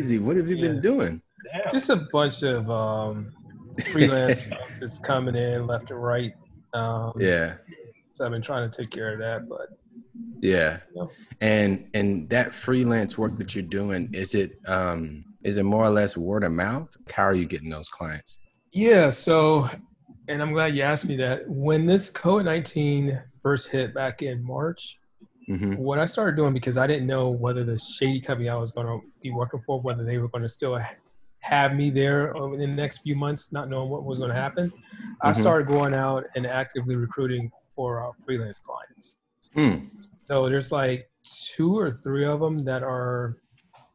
Crazy. What have you been Yeah. doing? Just a bunch of um, freelance stuff that's coming in left and right. Um, Yeah. So I've been trying to take care of that, but Yeah. Yeah. And and that freelance work that you're doing, is it um is it more or less word of mouth? How are you getting those clients? Yeah, so, and I'm glad you asked me that. When this COVID 19 first hit back in March, hmm what I started doing because I didn't know whether the shady company I was going to be working for, whether they were going to still have me there over the next few months, not knowing what was going to happen, I Mhm. started going out and actively recruiting for uh, freelance clients. Mm. So there's like two or three of them that are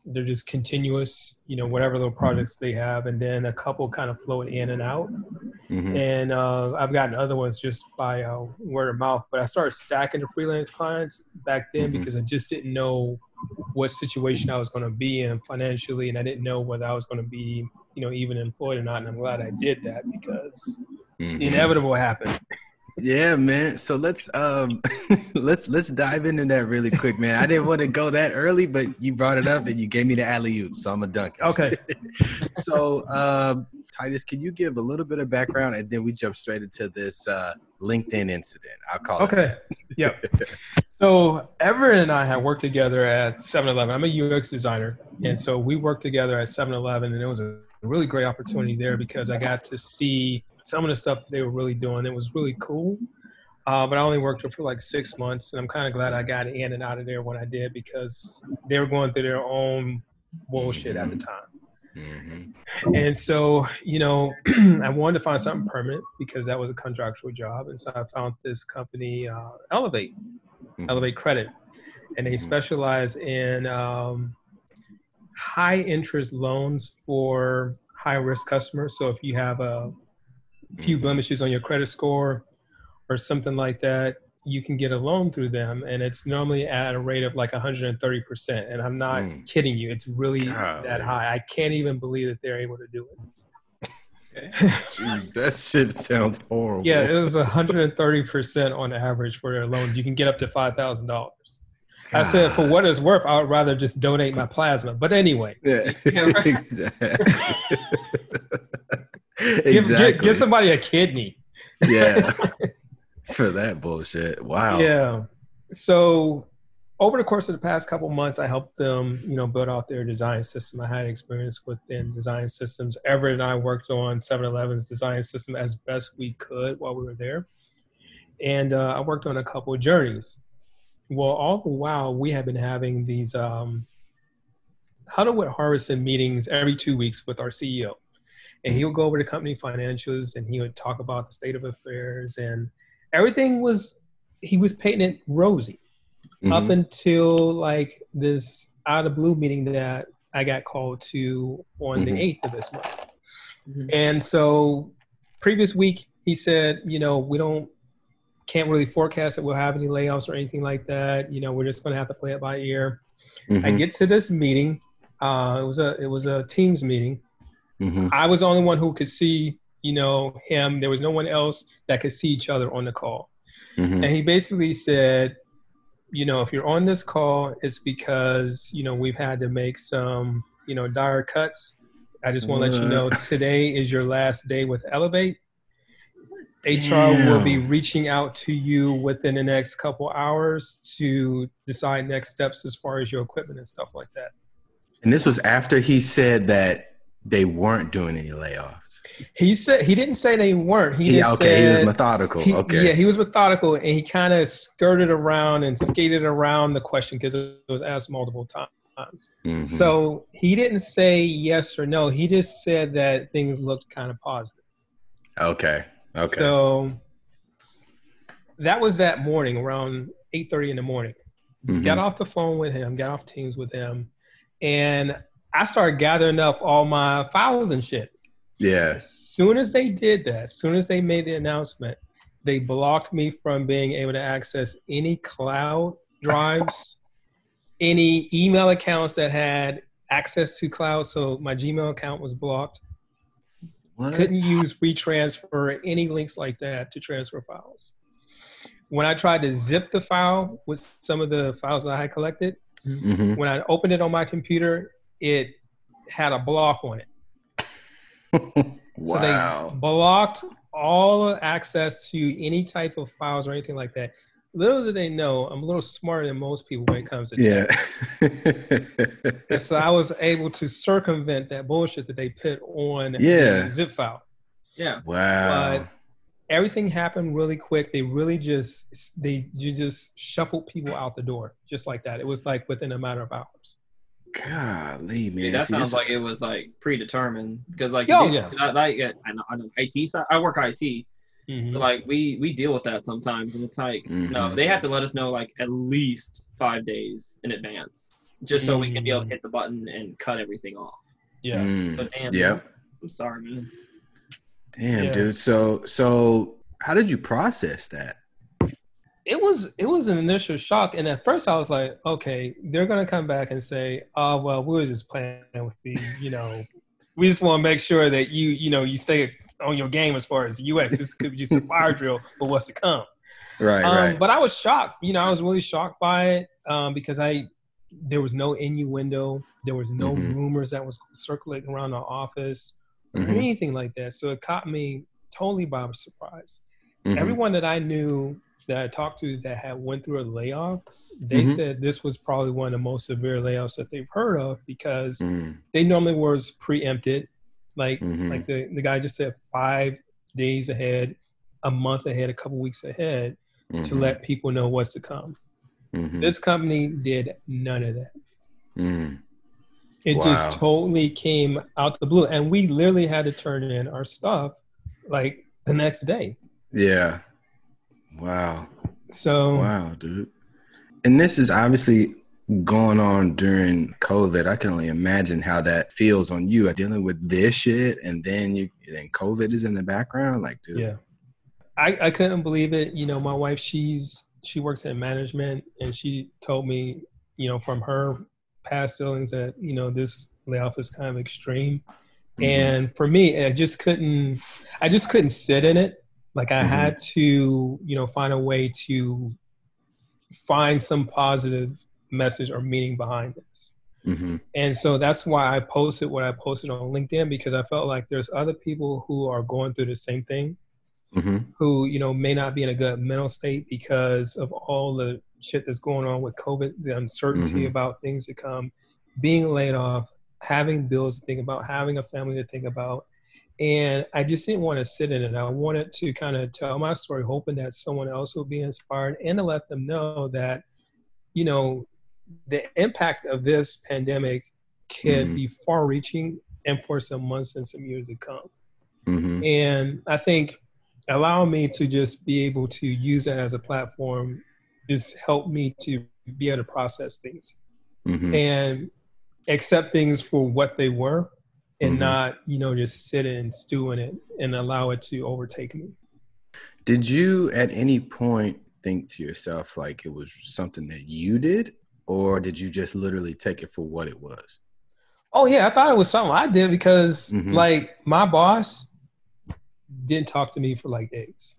they're just continuous, you know, whatever little projects they have, and then a couple kind of float in and out. hmm And uh, I've gotten other ones just by uh, word of mouth. But I started stacking the freelance clients back then Mhm. because I just didn't know what situation I was going to be in financially, and I didn't know whether I was going to be, you know, even employed or not. And I'm glad I did that because Mhm. the inevitable happened. Yeah, man. So let's um let's let's dive into that really quick, man. I didn't want to go that early, but you brought it up and you gave me the alley oop, so I'm a dunk. Okay. So um Titus, can you give a little bit of background and then we jump straight into this uh LinkedIn incident? I'll call it. Okay. Yep. So Everett and I had worked together at 7-Eleven. I'm a UX designer, and so we worked together at 7-Eleven, and it was a really great opportunity there because I got to see some of the stuff that they were really doing. It was really cool. Uh, but I only worked there for like six months, and I'm kind of glad I got in and out of there when I did because they were going through their own bullshit at the time. Mhm. And so, you know, I wanted to find something permanent because that was a contractual job. And so I found this company, uh, Elevate, Mhm. Elevate Credit, and they Mhm. specialize in um, high interest loans for high risk customers. So if you have a few mm-hmm. blemishes on your credit score or something like that, you can get a loan through them and it's normally at a rate of like 130% and i'm not mm. kidding you it's really God, that high. I can't even believe that they're able to do it. Jeez, that shit sounds horrible. Yeah it was 130% on average for their loans. You can get up to $5000 God. I said, for what it's worth, I would rather just donate my plasma. But anyway, yeah. exactly. give. Give, give, somebody a kidney. yeah, for that bullshit. Wow. Yeah. So, over the course of the past couple months, I helped them, you know, build out their design system. I had experience within design systems. Everett and I worked on 7-Eleven's design system as best we could while we were there, and uh, I worked on a couple journeys. Well, all the while, we have been having these um, Huddle with Harvison meetings every two weeks with our CEO. And he would go over the company financials and he would talk about the state of affairs and everything was, he was painting it rosy up Mhm. until like this out of blue meeting that I got called to on Mhm. the 8th of this month. Mhm. And so previous week he said, you know, we don't can't really forecast that we'll have any layoffs or anything like that. You know, we're just gonna have to play it by ear. I Mhm. get to this meeting. Uh, it was a it was a Teams meeting. Mhm. I was the only one who could see, you know, him. There was no one else that could see each other on the call. Mhm. And he basically said, you know, if you're on this call, it's because, you know, we've had to make some, you know, dire cuts. I just want to let you know today is your last day with Elevate. HR will be reaching out to you within the next couple hours to decide next steps as far as your equipment and stuff like that. And this was after he said that they weren't doing any layoffs. He said he didn't say they weren't. He Yeah, okay, he was methodical. He- okay. Yeah, he was methodical, and he kind of skirted around and skated around the question because it was asked multiple times. Mhm. So he didn't say yes or no. He just said that things looked kind of positive. okay. Okay. So that was that morning around 8:30 in the morning. Mhm. Got off the phone with him, got off Teams with him, and I started gathering up all my files and shit. Yeah. As soon as they did that, as soon as they made the announcement, they blocked me from being able to access any cloud drives, any email accounts that had access to cloud. So my Gmail account was blocked. What? Couldn't use WeTransfer or any links like that to transfer files. When I tried to zip the file with some of the files that I had collected, Mhm. when I opened it on my computer, it had a block on it. wow. So they blocked all access to any type of files or anything like that. Little did they know, I'm a little smarter than most people when it comes to yeah. and so I was able to circumvent that bullshit that they put on Yeah. the zip file. Yeah. wow. But everything happened really quick. They really just they you just shuffled people out the door just like that. It was like within a matter of hours. Golly, man. Yeah, that See, sounds like it was like predetermined because like Oh, you- yeah. I, like I know, I know IT side. I work IT, Mhm. so like we we deal with that sometimes, and it's like no, Mhm. they have to let us know like at least five days in advance, just so we can be able to Mm. hit the button and cut everything off. Yeah. Mm. So damn, Yep. man, I'm sorry, man. Damn, Yeah. dude. So, so how did you process that? It was it was an initial shock, and at first I was like, okay, they're gonna come back and say, oh well, we were just playing with the, you know, we just want to make sure that you you know you stay on your game as far as UX. This could be just a fire drill for what's to come. Right, Um, right. But I was shocked. You know, I was really shocked by it um, because I there was no innuendo, there was no Mhm. rumors that was circulating around the office or Mhm, anything like that. So it caught me totally by surprise. mhm. Everyone that I knew that I talked to that had went through a layoff, they Mhm. said this was probably one of the most severe layoffs that they've heard of because Mm, they normally was preempted. Like Mhm. like the, the guy just said five days ahead, a month ahead, a couple weeks ahead to mhm, let people know what's to come. mhm, This company did none of that. mm. It Wow. just totally came out the blue. And we literally had to turn in our stuff like the next day. Yeah. Wow. So Wow, dude. And this is obviously going on during COVID. I can only imagine how that feels on you dealing with this shit, and then you then COVID is in the background. Like, dude. yeah. I, I couldn't believe it. You know, my wife, she's she works in management and she told me, you know, from her past dealings that, you know, this layoff is kind of extreme. Mhm. and for me i just couldn't i just couldn't sit in it like i Mhm. had to you know find a way to find some positive message or meaning behind this Mhm. and so that's why i posted what i posted on linkedin because i felt like there's other people who are going through the same thing Mhm. who you know may not be in a good mental state because of all the shit that's going on with covid the uncertainty Mhm. about things to come being laid off having bills to think about having a family to think about and i just didn't want to sit in it i wanted to kind of tell my story hoping that someone else will be inspired and to let them know that you know the impact of this pandemic can Mhm. be far reaching and for some months and some years to come Mhm. and I think allowing me to just be able to use that as a platform just helped me to be able to process things Mhm. and accept things for what they were and Mhm. not, you know, just sit and stew in it and allow it to overtake me. Did you at any point think to yourself like it was something that you did, or did you just literally take it for what it was? Oh yeah, I thought it was something I did because Mhm. like my boss didn't talk to me for like days.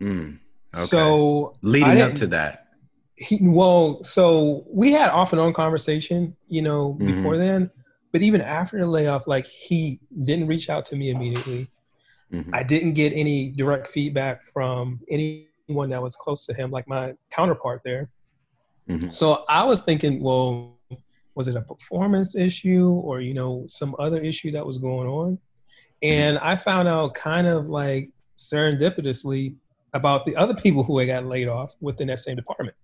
Mm. Okay. So leading up to that. he well so we had off and on conversation you know Mhm. before then but even after the layoff like he didn't reach out to me immediately Mhm. i didn't get any direct feedback from anyone that was close to him like my counterpart there Mhm. so i was thinking well was it a performance issue or you know some other issue that was going on and i found out kind of like serendipitously about the other people who had got laid off within that same department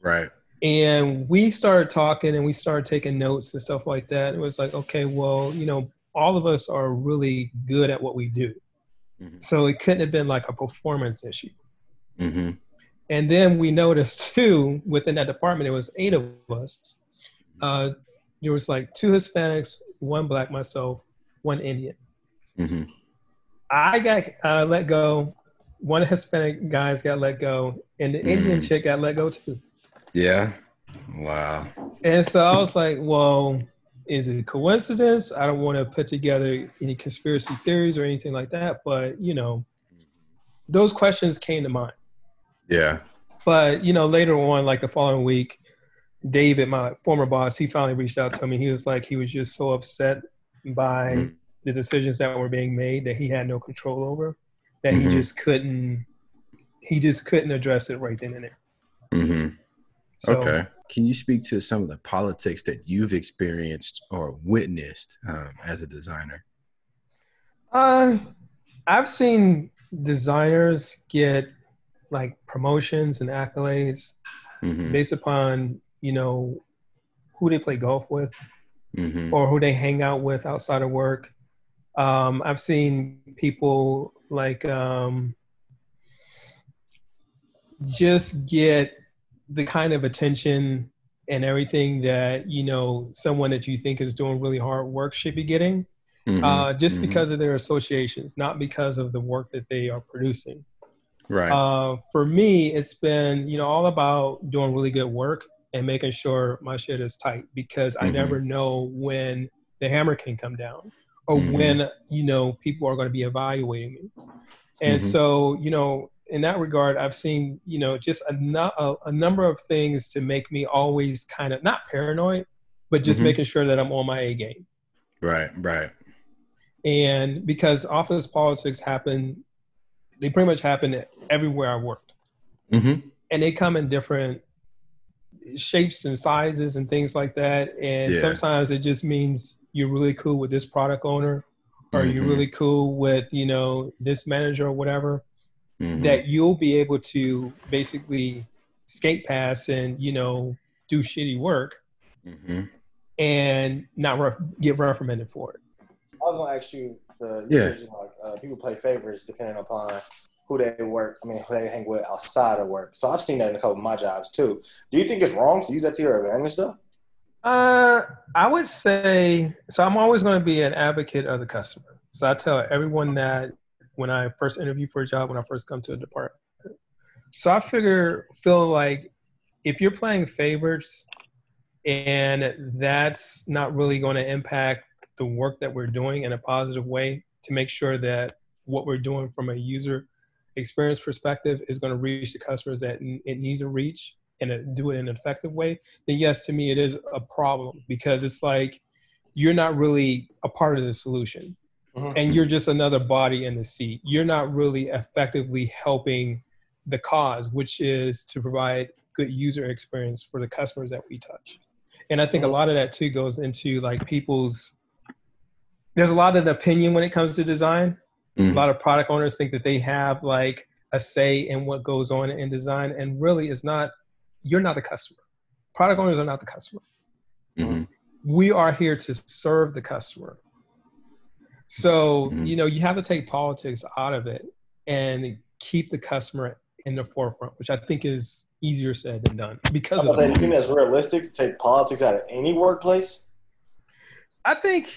Right. and we started talking and we started taking notes and stuff like that. It was like, okay, well, you know, all of us are really good at what we do. Mhm. So it couldn't have been like a performance issue. hmm And then we noticed too, within that department, it was eight of us. Uh, there was like two Hispanics, one black, myself, one Indian. hmm I got uh, let go. One Hispanic guys got let go, and the Indian Mm. chick got let go too. Yeah. Wow. And so I was like, well, is it coincidence? I don't want to put together any conspiracy theories or anything like that, but you know, those questions came to mind. Yeah. But you know, later on, like the following week, David, my former boss, he finally reached out to me. He was like, he was just so upset by Mhm. the decisions that were being made that he had no control over, that Mhm. he just couldn't, he just couldn't address it right then and there. Mm-hmm. So, okay. Can you speak to some of the politics that you've experienced or witnessed um, as a designer? Uh, I've seen designers get like promotions and accolades hmm based upon you know who they play golf with hmm or who they hang out with outside of work. Um, I've seen people like um, just get the kind of attention and everything that you know someone that you think is doing really hard work should be getting hmm uh, just mhm. because of their associations, not because of the work that they are producing. Right. Uh, for me, it's been you know all about doing really good work and making sure my shit is tight because I Mhm. never know when the hammer can come down or Mhm. when you know people are going to be evaluating me. And Mhm. so you know in that regard, I've seen you know just a, nu- a, a number of things to make me always kind of not paranoid, but just Mhm. making sure that I'm on my A game right. Right. and because office politics happen they pretty much happen everywhere i worked hmm and they come in different shapes and sizes and things like that and Yeah. sometimes it just means you're really cool with this product owner or you're Mhm. really cool with you know this manager or whatever Mhm. that you'll be able to basically skate past and you know do shitty work Mhm. and not re- get reprimanded for it I was gonna ask you the Yeah. said, you uh, people play favorites depending upon who they work. I mean, who they hang with outside of work. So I've seen that in a couple of my jobs too. Do you think it's wrong to use that to your advantage though? Uh, I would say so. I'm always going to be an advocate of the customer. So I tell everyone that when I first interview for a job, when I first come to a department. So I figure, feel like if you're playing favorites, and that's not really going to impact the work that we're doing in a positive way to make sure that what we're doing from a user experience perspective is going to reach the customers that it needs to reach and do it in an effective way then yes, to me it is a problem because it's like you're not really a part of the solution Mhm. and you're just another body in the seat. You're not really effectively helping the cause, which is to provide good user experience for the customers that we touch. And I think a Mhm. lot of that too goes into like people's there's a lot of opinion when it comes to design. A Mhm. lot of product owners think that they have like a say in what goes on in design and really it's not you're not the customer. Product owners are not the customer. Mhm. We are here to serve the customer. So, Mhm. you know, you have to take politics out of it and keep the customer in the forefront, which I think is easier said than done because So of that. you think that's realistic to take politics out of any workplace? I think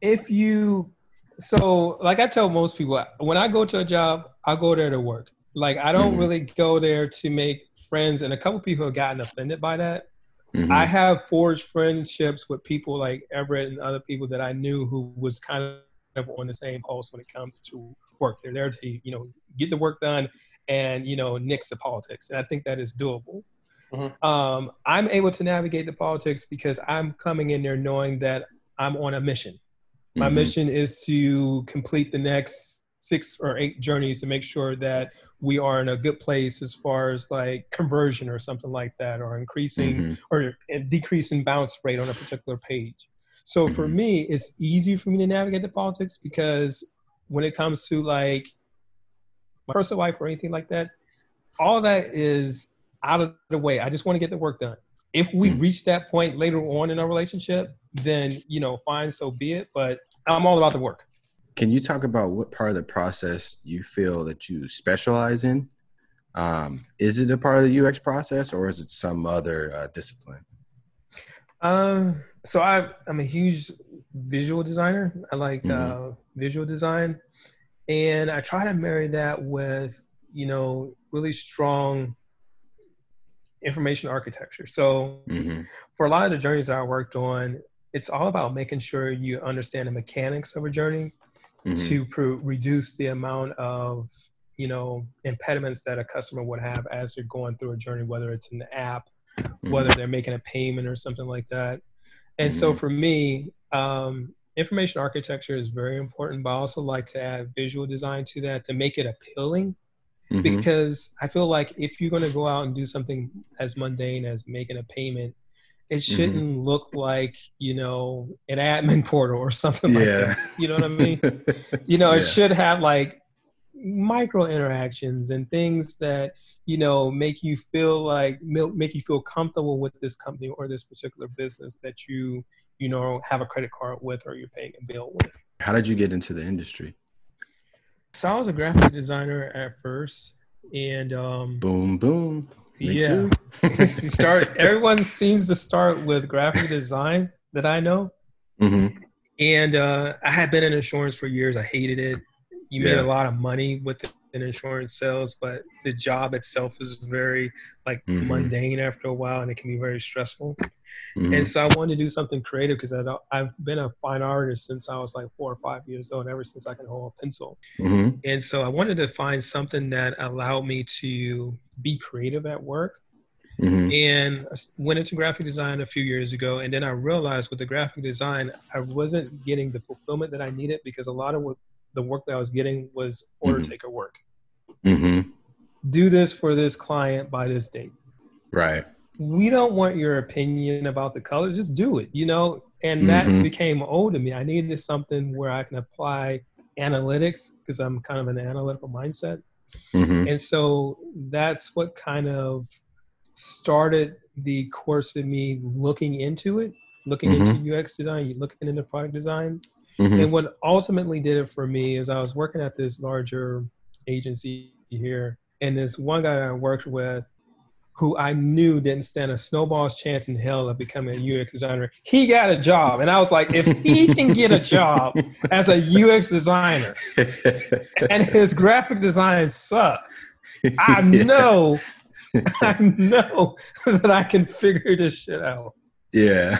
if you so like I tell most people when I go to a job, I go there to work. Like I don't Mhm. really go there to make friends and a couple people have gotten offended by that. Mhm. I have forged friendships with people like Everett and other people that I knew who was kind of on the same pulse when it comes to work. They're there to, you know, get the work done and, you know, nix the politics. And I think that is doable. Mhm. Um, I'm able to navigate the politics because I'm coming in there knowing that I'm on a mission. My Mhm. mission is to complete the next six or eight journeys to make sure that we are in a good place as far as like conversion or something like that, or increasing Mhm. or decreasing bounce rate on a particular page. So for Mhm. me, it's easy for me to navigate the politics because when it comes to like my personal life or anything like that, all that is out of the way. I just want to get the work done. If we Mhm. reach that point later on in our relationship, then you know, fine, so be it. But I'm all about the work. Can you talk about what part of the process you feel that you specialize in? Um, is it a part of the UX process or is it some other uh, discipline? Um, so I, I'm a huge visual designer. I like Mhm. uh, visual design, and I try to marry that with you know really strong information architecture. So hmm for a lot of the journeys that I worked on, it's all about making sure you understand the mechanics of a journey hmm to pro- reduce the amount of you know impediments that a customer would have as they're going through a journey, whether it's an app whether they're making a payment or something like that. And so Mhm. for me, um, information architecture is very important, but I also like to add visual design to that to make it appealing Mhm. because I feel like if you're going to go out and do something as mundane as making a payment, it shouldn't look like you know an admin portal or something like that. You know what I mean? you know, Yeah. it should have like micro interactions and things that you know make you feel like make you feel comfortable with this company or this particular business that you you know have a credit card with or you're paying a bill with. How did you get into the industry? So I was a graphic designer at first, and um, Boom, boom. Me yeah, start. Everyone seems to start with graphic design that I know, hmm and uh, I had been in insurance for years. I hated it. You made a lot of money with in insurance sales, but the job itself is very like Mhm. mundane after a while, and it can be very stressful. hmm And so I wanted to do something creative because I've been a fine artist since I was like four or five years old, ever since I can hold a pencil. hmm And so I wanted to find something that allowed me to be creative at work. hmm And I went into graphic design a few years ago. And then I realized with the graphic design, I wasn't getting the fulfillment that I needed because a lot of what the work that I was getting was order Mhm. taker work. hmm Do this for this client by this date. Right. we don't want your opinion about the color. Just do it, you know? And that Mhm. became old to me. I needed something where I can apply analytics because I'm kind of an analytical mindset. hmm And so that's what kind of started the course of me looking into it, looking into UX design, looking into product design. Hmm And what ultimately did it for me is I was working at this larger agency here, and this one guy I worked with who I knew didn't stand a snowball's chance in hell of becoming a UX designer. He got a job. And I was like, if he can get a job as a UX designer and his graphic design suck, I know, I know that I can figure this shit out. Yeah.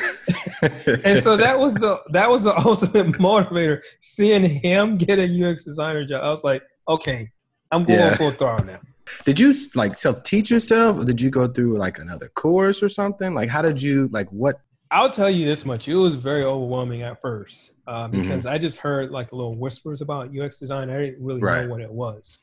and so that was the that was the ultimate motivator. Seeing him get a UX designer job, I was like, okay, I'm going Yeah. full throttle now. Did you like self teach yourself, or did you go through like another course or something? Like, how did you like what? I'll tell you this much: it was very overwhelming at first uh, because I just heard like little whispers about UX design. I didn't really Right. know what it was,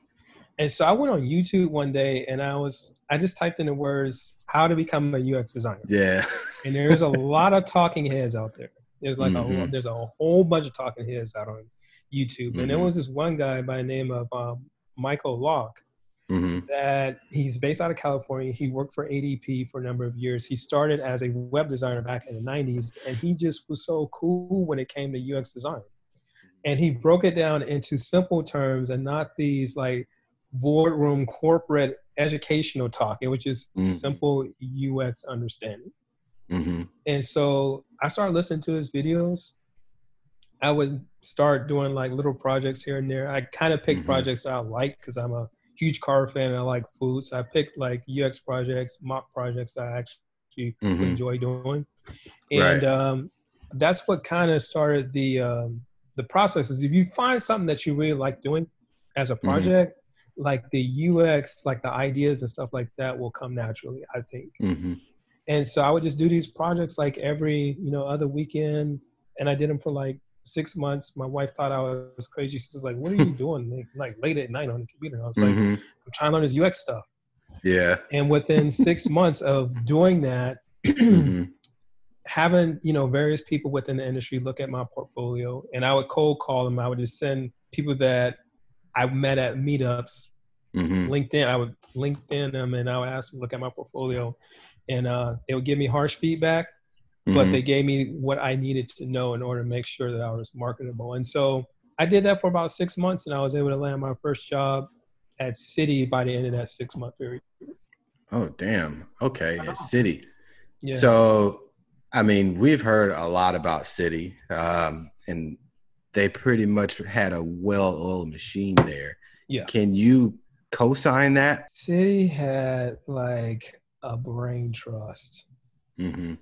and so I went on YouTube one day and I was I just typed in the words "how to become a UX designer," Yeah. and there's a lot of talking heads out there. There's like a Mhm. there's a whole bunch of talking heads out on YouTube, and there Mhm. was this one guy by the name of um, Michael Locke hmm that he's based out of California. He worked for ADP for a number of years. He started as a web designer back in the 90s, and he just was so cool when it came to UX design. And he broke it down into simple terms and not these like boardroom corporate educational talk. Was just Mhm. simple UX understanding. hmm And so I started listening to his videos. I would start doing like little projects here and there. I kind of pick Mhm. projects I like because I'm a huge car fan and I like food. So I picked like UX projects, mock projects I actually hmm enjoy doing. Right. And um, that's what kind of started the um, the process. Is if you find something that you really like doing as a Mhm. project, like the UX, like the ideas and stuff like that will come naturally. I think hmm and so I would just do these projects like every you know other weekend, and I did them for like six months. My wife thought I was crazy. She was like, "What are you doing like, like late at night on the computer?" And I was like, hmm "I'm trying to learn this UX stuff." Yeah. And within six months of doing that, hmm having you know various people within the industry look at my portfolio, and I would cold call them. I would just send people that I met at meetups hmm LinkedIn. I would LinkedIn them and I would ask them to look at my portfolio, and uh, they would give me harsh feedback, but they gave me what I needed to know in order to make sure that I was marketable. And so I did that for about six months, and I was able to land my first job at Citi by the end of that six month period. Oh damn. Okay. Yeah, Citi. Yeah. So, I mean, we've heard a lot about Citi, um, and they pretty much had a well-oiled machine there. Yeah. Can you co-sign that? Citi had like a brain trust. hmm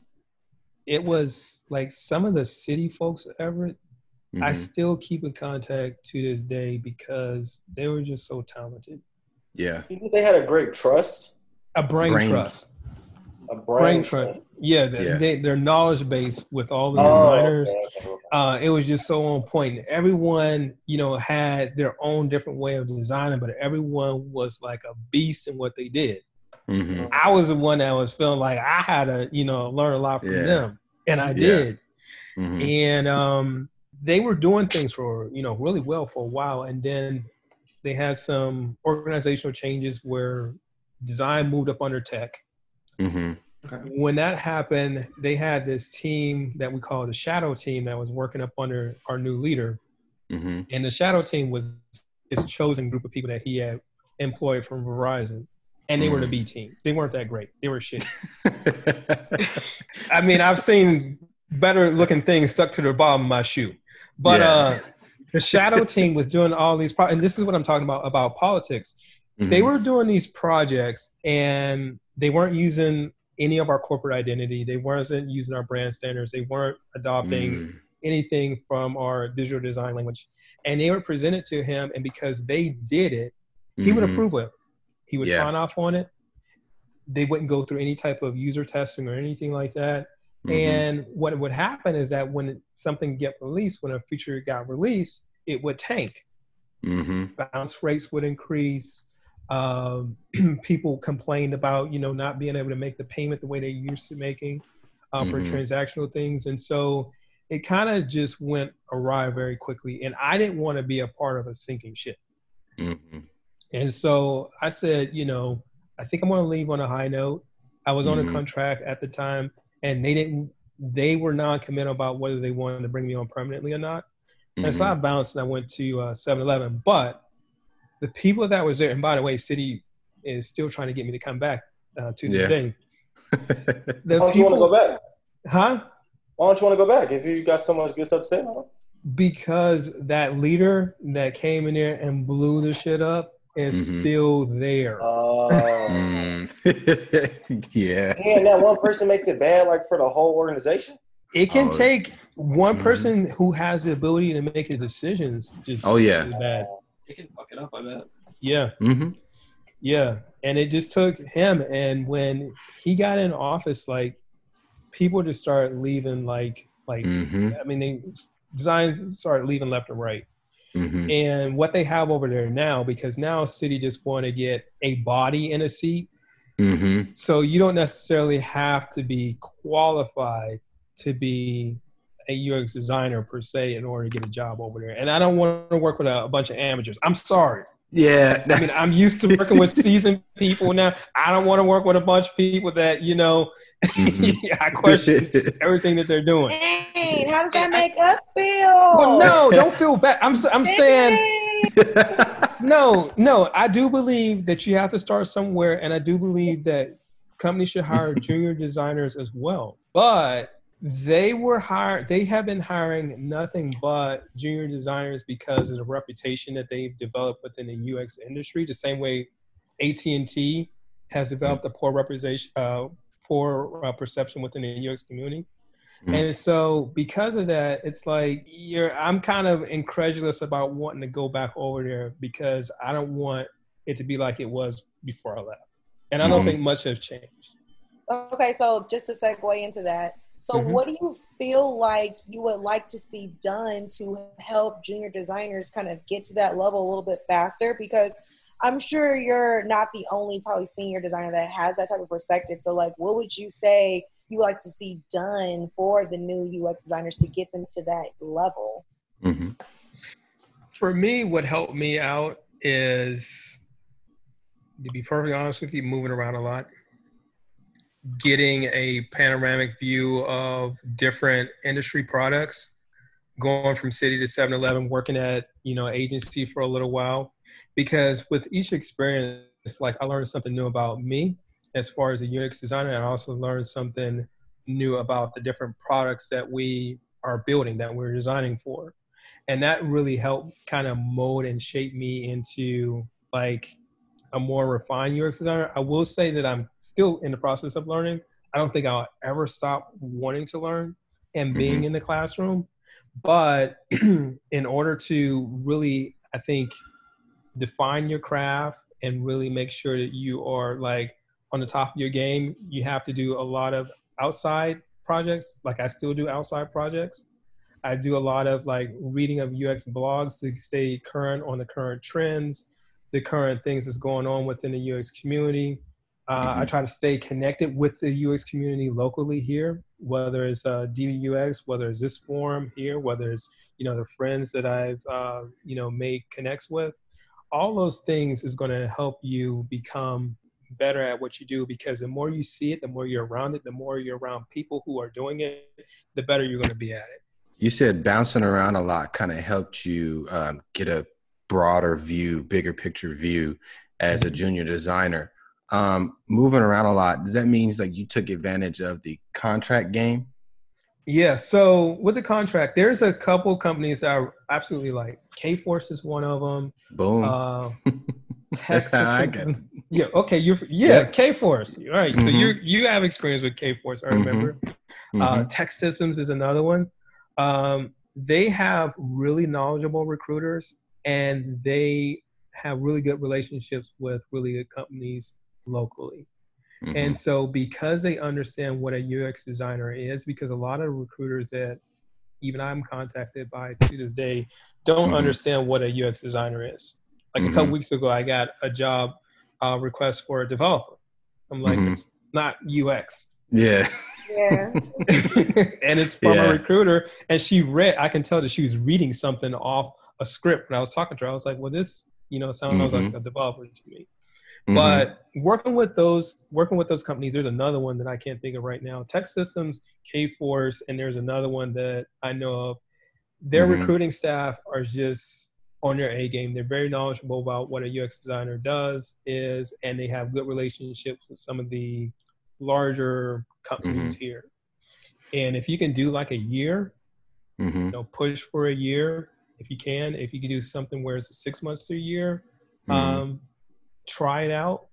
It was like some of the Citi folks, Everett, I Mhm. still keep in contact to this day because they were just so talented. Yeah. You think they had a great trust? A brain, Brain- trust. A brain brain trust. Yeah, the, Yeah. They, their knowledge base with all the Oh, designers. okay, okay, okay. uh, it was just so on point. Everyone, you know, had their own different way of designing, but everyone was like a beast in what they did. hmm I was the one that was feeling like I had to, you know, learn a lot from Yeah. them, and I Yeah. did. hmm And um, they were doing things for you know really well for a while, and then they had some organizational changes where design moved up under tech. Hmm When that happened, they had this team that we call the shadow team that was working up under our new leader. hmm And the shadow team was his chosen group of people that he had employed from Verizon. And they were the Mm. B team. They weren't that great. They were shit. I mean, I've seen better looking things stuck to the bottom of my shoe. But Yeah. uh, the shadow team was doing all these, pro- and this is what I'm talking about about politics. They Mhm. were doing these projects, and they weren't using any of our corporate identity. They weren't using our brand standards. They weren't adopting Mm. anything from our digital design language. And they were presented to him, and because they did it, he would Mhm. approve it. He would Yeah. sign off on it. They wouldn't go through any type of user testing or anything like that. Mhm. And what would happen is that when something get released, when a feature got released, it would tank. Mhm. Bounce rates would increase. Um, people complained about you know not being able to make the payment the way they used to making uh, for Mhm. transactional things, and so it kind of just went awry very quickly. And I didn't want to be a part of a sinking ship. Mhm. And so I said, you know, I think I'm going to leave on a high note. I was on Mhm. a contract at the time, and they didn't. They were non-committal about whether they wanted to bring me on permanently or not. And so I Mhm. bounced and I went to uh, 7-Eleven. But the people that was there, and by the way, Citi is still trying to get me to come back uh, to this Yeah. day. The Why don't you want to people, go back? huh? Why don't you want to go back if you got so much good stuff to say about it? Because that leader that came in there and blew the shit up is Mhm. still there. Oh. Mm. yeah. and that one person makes it bad, like for the whole organization. It can Oh. take one Mhm. person who has the ability to make the decisions. Just Oh, yeah. bad. It can fuck it up, I bet. Yeah, hmm yeah, and it just took him. And when he got in office, like people just started leaving. Like, like hmm I mean, they designs started leaving left and right. hmm And what they have over there now, because now Citi just want to get a body in a seat, hmm so you don't necessarily have to be qualified to be a UX designer per se in order to get a job over there. And I don't want to work with a, a bunch of amateurs. I'm sorry. Yeah. I mean, I'm used to working with seasoned people now. I don't want to work with a bunch of people that you know. Mhm. I question everything that they're doing. Dang, how does that make us feel? Well, no, don't feel bad. I'm s- I'm saying no, no. I do believe that you have to start somewhere, and I do believe that companies should hire junior designers as well. But they were hired. They have been hiring nothing but junior designers because of the reputation that they've developed within the UX industry. The same way AT and T has developed a poor representation, uh, poor uh, perception within the UX community. Mhm. And so, because of that, it's like you're. I'm kind of incredulous about wanting to go back over there because I don't want it to be like it was before I left, and I don't Mhm. think much has changed. Okay, so just to segue into that, so Mhm. what do you feel like you would like to see done to help junior designers kind of get to that level a little bit faster? Because I'm sure you're not the only probably senior designer that has that type of perspective. So, like, what would you say you would like to see done for the new UX designers to get them to that level? Mhm. For me, what helped me out is, to be perfectly honest with you, moving around a lot, getting a panoramic view of different industry products, going from Citi to 7-Eleven, working at you know agency for a little while, because with each experience, like I learned something new about me as far as a UX designer, and I also learned something new about the different products that we are building that we're designing for. And that really helped kind of mold and shape me into like a more refined UX designer. I will say that I'm still in the process of learning. I don't think I'll ever stop wanting to learn and mm-hmm. being in the classroom. But in order to really, I think, define your craft and really make sure that you are like on the top of your game, you have to do a lot of outside projects. Like I still do outside projects. I do a lot of like reading of UX blogs to stay current on the current trends, the current things that's going on within the UX community. Uh, Mm-hmm. I try to stay connected with the UX community locally here, whether it's uh, DBUX, whether it's this forum here, whether it's you know the friends that I've uh, you know made connects with. All those things is going to help you become better at what you do because the more you see it, the more you're around it, the more you're around people who are doing it, the better you're going to be at it. You said bouncing around a lot kind of helped you um, get a broader view, bigger picture view as a junior designer. Um, moving around a lot, does that mean like you took advantage of the contract game? Yeah. So with the contract, there's a couple companies that I absolutely like. Kforce is one of them. Boom. Uh, Tech That's how I Systems Yeah. Okay. You're yeah. Yep. Kforce. All right. So Mhm. you you have experience with Kforce. I Mhm. remember. Mhm. Uh, TEKsystems is another one. Um, they have really knowledgeable recruiters, and they have really good relationships with really good companies locally. Mhm. And so, because they understand what a UX designer is, because a lot of recruiters that even I'm contacted by to this day don't Mhm. understand what a UX designer is. Like a Mhm. couple weeks ago, I got a job uh, request for a developer. I'm like, Mhm. it's not UX. yeah. Yeah. and it's from Yeah. a recruiter. And she read, I can tell that she was reading something off a script. When I was talking to her, I was like, well, this, you know, sounds like a developer to me. Mhm. But working with those, working with those companies, there's another one that I can't think of right now. TEKsystems, K Force, and there's another one that I know of. Their Mhm. recruiting staff are just on their A game. They're very knowledgeable about what a UX designer does, is, and they have good relationships with some of the larger companies here. And if you can do like a year, Mhm. you know, push for a year if you can. If you can do something where it's six months to a year, Mhm. um, try it out,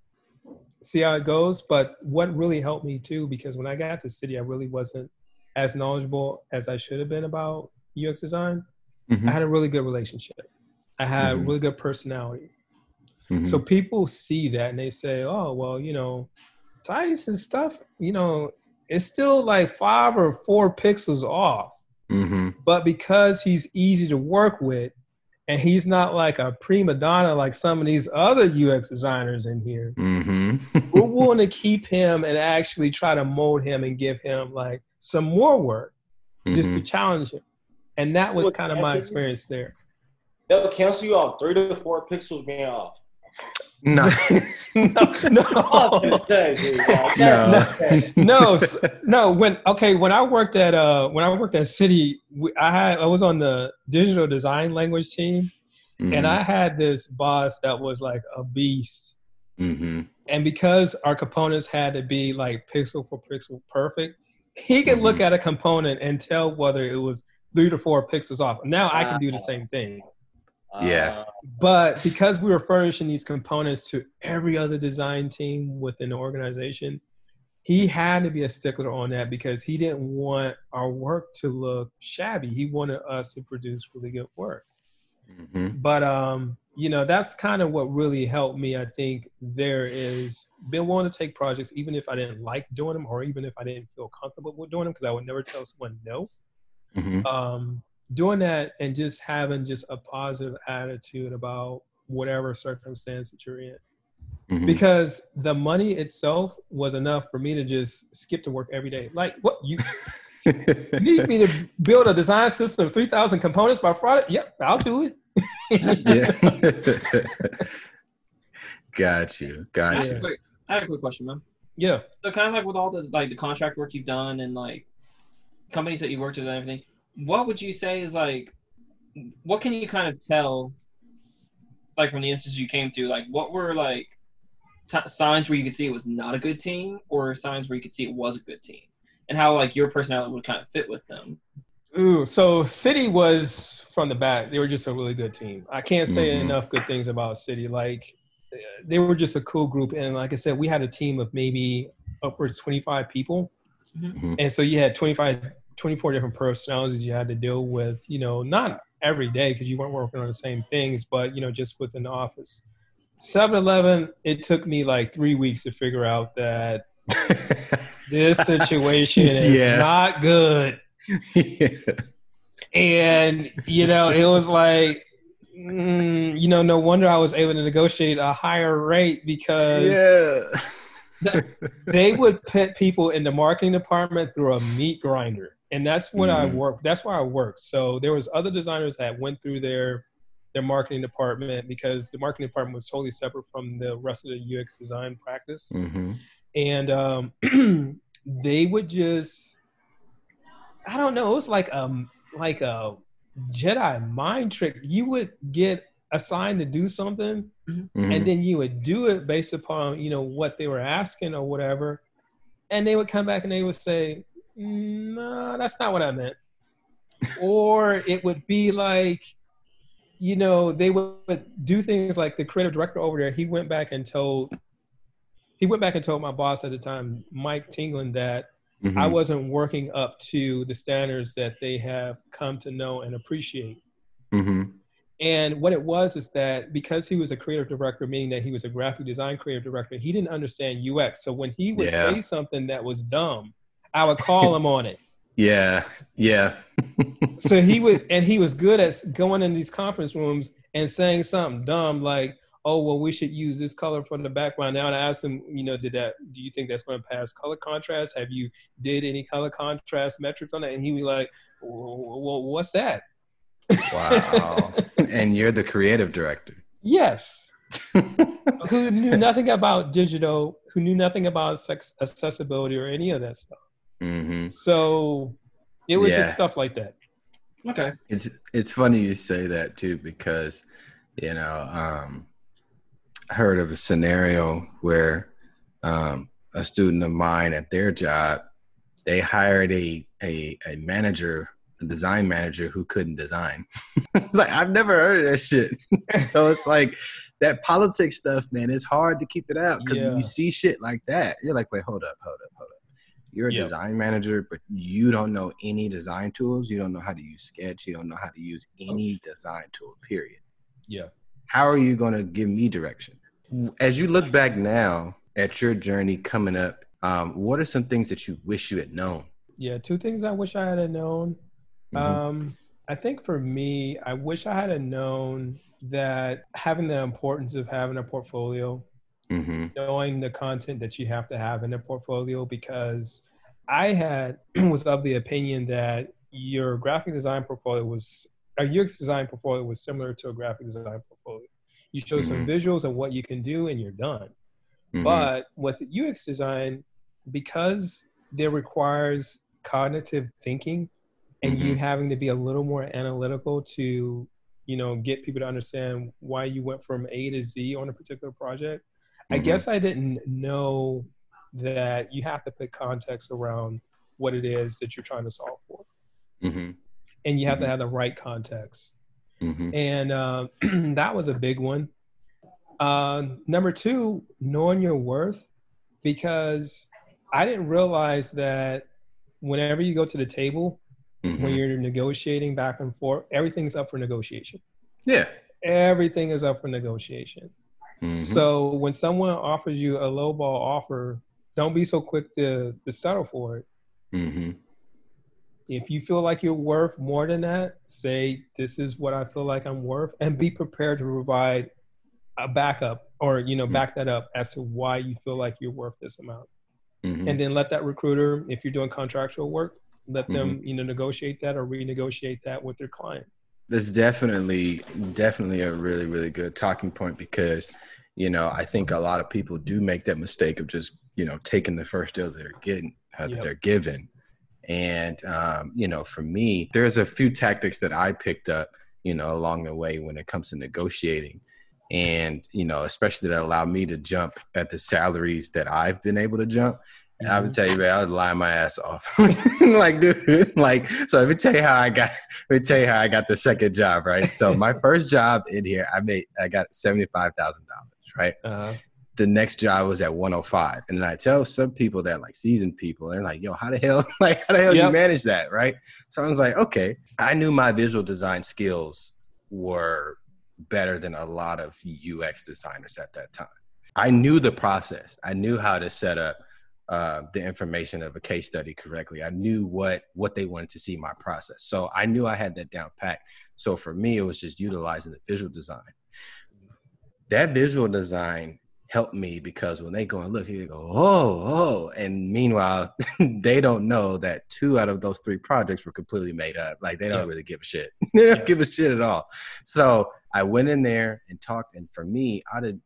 see how it goes. But what really helped me too, because when I got to Citi, I really wasn't as knowledgeable as I should have been about UX design. Mhm. I had a really good relationship. I had Mhm. really good personality. Mhm. So people see that and they say, "Oh, well, you know, Titus's stuff, you know, it's still like five or four pixels off." Mhm. but because he's easy to work with and he's not like a prima donna like some of these other UX designers in here, Mhm. we're willing to keep him and actually try to mold him and give him like some more work just to Mhm. challenge him. And that was kind of my experience there. They'll cancel you off three to four pixels being off. no. no, no. dude, dude, like, No. no, no. When okay, when I worked at uh, when I worked at Citi, I had I was on the digital design language team, Mm-hmm. and I had this boss that was like a beast. Mhm. And because our components had to be like pixel for pixel perfect, he could look Mhm. at a component and tell whether it was three to four pixels off. Now I can do the same thing. Yeah. Uh, But because we were furnishing these components to every other design team within the organization, he had to be a stickler on that because he didn't want our work to look shabby. He wanted us to produce really good work. Mhm. But um, you know, that's kind of what really helped me. I think there is been willing to take projects, even if I didn't like doing them, or even if I didn't feel comfortable with doing them, because I would never tell someone no. Mhm. Um, doing that and just having just a positive attitude about whatever circumstance that you're in, Mhm. because the money itself was enough for me to just skip to work every day. Like, what you you need me to build a design system of three thousand components by Friday? Yep, I'll do it. yeah. got you. Got you. Yeah. a quick, I have a quick question, man. yeah. So kind of like with all the like the contract work you've done and like companies that you worked with and everything, what would you say is like what can you kind of tell like from the instance you came through like what were like t- signs where you could see it was not a good team or signs where you could see it was a good team and how like your personality would kind of fit with them Ooh, so Citi was from the back. They were just a really good team. I can't say Mhm. enough good things about Citi. Like they were just a cool group, and like I said, we had a team of maybe upwards twenty five people, Mhm. and so you had 25, 24 different personalities you had to deal with. You know, not every day because you weren't working on the same things, but you know, just within the office. 7-Eleven, it took me like three weeks to figure out that this situation is Yeah. not good. yeah. And, you know, it was like, mm, you know, no wonder I was able to negotiate a higher rate because Yeah. they would put people in the marketing department through a meat grinder. And that's what I Mhm. worked. That's why I worked. So there was other designers that went through their their marketing department because the marketing department was totally separate from the rest of the UX design practice. hmm And um, they would just I don't know, it was like um like a Jedi mind trick. You would get assigned to do something Mm-hmm. and then you would do it based upon you know what they were asking or whatever and they would come back and they would say no that's not what i meant or it would be like you know they would do things like the creative director over there he went back and told he went back and told my boss at the time mike tingland that Mm-hmm. i wasn't working up to the standards that they have come to know and appreciate hmm and what it was is that because he was a creative director, meaning that he was a graphic design creative director, he didn't understand UX. So when he would Yeah. say something that was dumb, I would call him on it. Yeah. Yeah. So he would, and he was good at going in these conference rooms and saying something dumb like, "Oh, well, we should use this color for the background." Now, and I asked him, you know, did that? Do you think that's going to pass color contrast? Have you did any color contrast metrics on that? And he was like, "Well, what's that?" Wow. and you're the creative director. Yes. who knew nothing about digital, who knew nothing about sex accessibility or any of that stuff. Hmm So it was just stuff like that. Okay. It's it's funny you say that too because you know um, I heard of a scenario where um, a student of mine at their job they hired a a, a manager a design manager who couldn't design. it's like I've never heard of that shit. so it's like that politics stuff, man. It's hard to keep it out because when you see shit like that, you're like, wait, hold up, hold up, hold up. You're a Yep. design manager, but you don't know any design tools. You don't know how to use Sketch. You don't know how to use any design tool. Period. Yeah. How are you going to give me direction? As you look back now at your journey coming up, um, what are some things that you wish you had known? Yeah. Two things I wish I had known. Mhm. Um, I think for me, I wish I had known that having the importance of having a portfolio hmm knowing the content that you have to have in a portfolio because I had was of the opinion that your graphic design portfolio was a UX design portfolio was similar to a graphic design portfolio. You show some visuals of what you can do and you're done. Mhm. But with UX design, because there requires cognitive thinking and you Mhm. having to be a little more analytical to, you know, get people to understand why you went from A to Z on a particular project. I Mhm. guess I didn't know that you have to put context around what it is that you're trying to solve for. Mhm. And you have Mhm. to have the right context Mhm. and uh, that was a big one. Uh, number two, knowing your worth, because I didn't realize that whenever you go to the table, when Mhm. you're negotiating back and forth, everything's up for negotiation. Yeah. Everything is up for negotiation. Mhm. So when someone offers you a lowball offer, don't be so quick to, to settle for it. Mhm. If you feel like you're worth more than that, say, This is what I feel like I'm worth, and be prepared to provide a backup or, you know, Mhm. back that up as to why you feel like you're worth this amount. Mhm. And then let that recruiter, if you're doing contractual work, let them, Mm-hmm. you know, negotiate that or renegotiate that with their client. That's definitely definitely a really really good talking point because you know I think a lot of people do make that mistake of just you know taking the first deal that they're getting uh, that Yep. they're given, and um, you know for me there's a few tactics that I picked up you know along the way when it comes to negotiating, and you know especially that allow me to jump at the salaries that I've been able to jump. And I would tell you, man, I would lie my ass off. like, dude, like, so let me tell you how I got, let me tell you how I got the second job, right? So my first job in here, I made, I got $75,000, right? Uh, The next job was at 105. And then I tell some people that like seasoned people, they're like, yo, how the hell, like, how the hell you manage that, right? So I was like, okay. I knew my visual design skills were better than a lot of UX designers at that time. I knew the process. I knew how to set up uh, the information of a case study correctly. I knew what what they wanted to see my process. So I knew I had that down pat. So for me, it was just utilizing the visual design. That visual design helped me because when they go and look, they go, oh, oh. And meanwhile, they don't know that two out of those three projects were completely made up. Like they don't yeah. really give a shit. they don't yeah. give a shit at all. So I went in there and talked. And for me, I did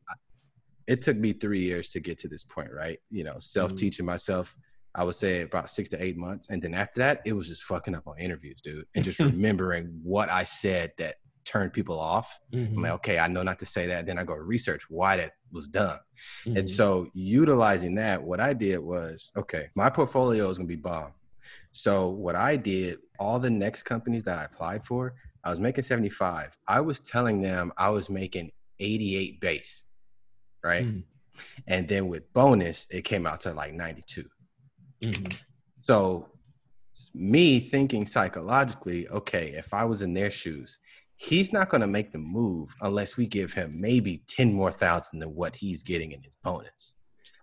it took me three years to get to this point, right? You know, self teaching mm-hmm. myself. I would say about six to eight months. And then after that, it was just fucking up on interviews, dude. And just remembering what I said that turned people off. Mm-hmm. I'm like, okay, I know not to say that. Then I go research why that was done. Mm-hmm. And so utilizing that, what I did was, okay, my portfolio is gonna be bomb. So what I did, all the next companies that I applied for, I was making 75. I was telling them I was making 88 base right? Mm-hmm. And then with bonus, it came out to like 92. Mm-hmm. So me thinking psychologically, okay, if I was in their shoes, he's not going to make the move unless we give him maybe 10 more thousand than what he's getting in his bonus.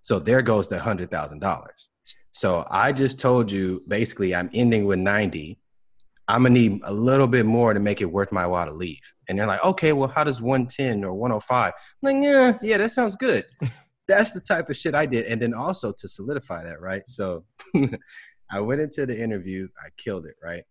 So there goes the $100,000. So I just told you basically I'm ending with 90 I'm gonna need a little bit more to make it worth my while to leave. And they're like, okay, well, how does 110 or 105? I'm like, yeah, yeah, that sounds good. That's the type of shit I did. And then also to solidify that, right? So I went into the interview, I killed it, right?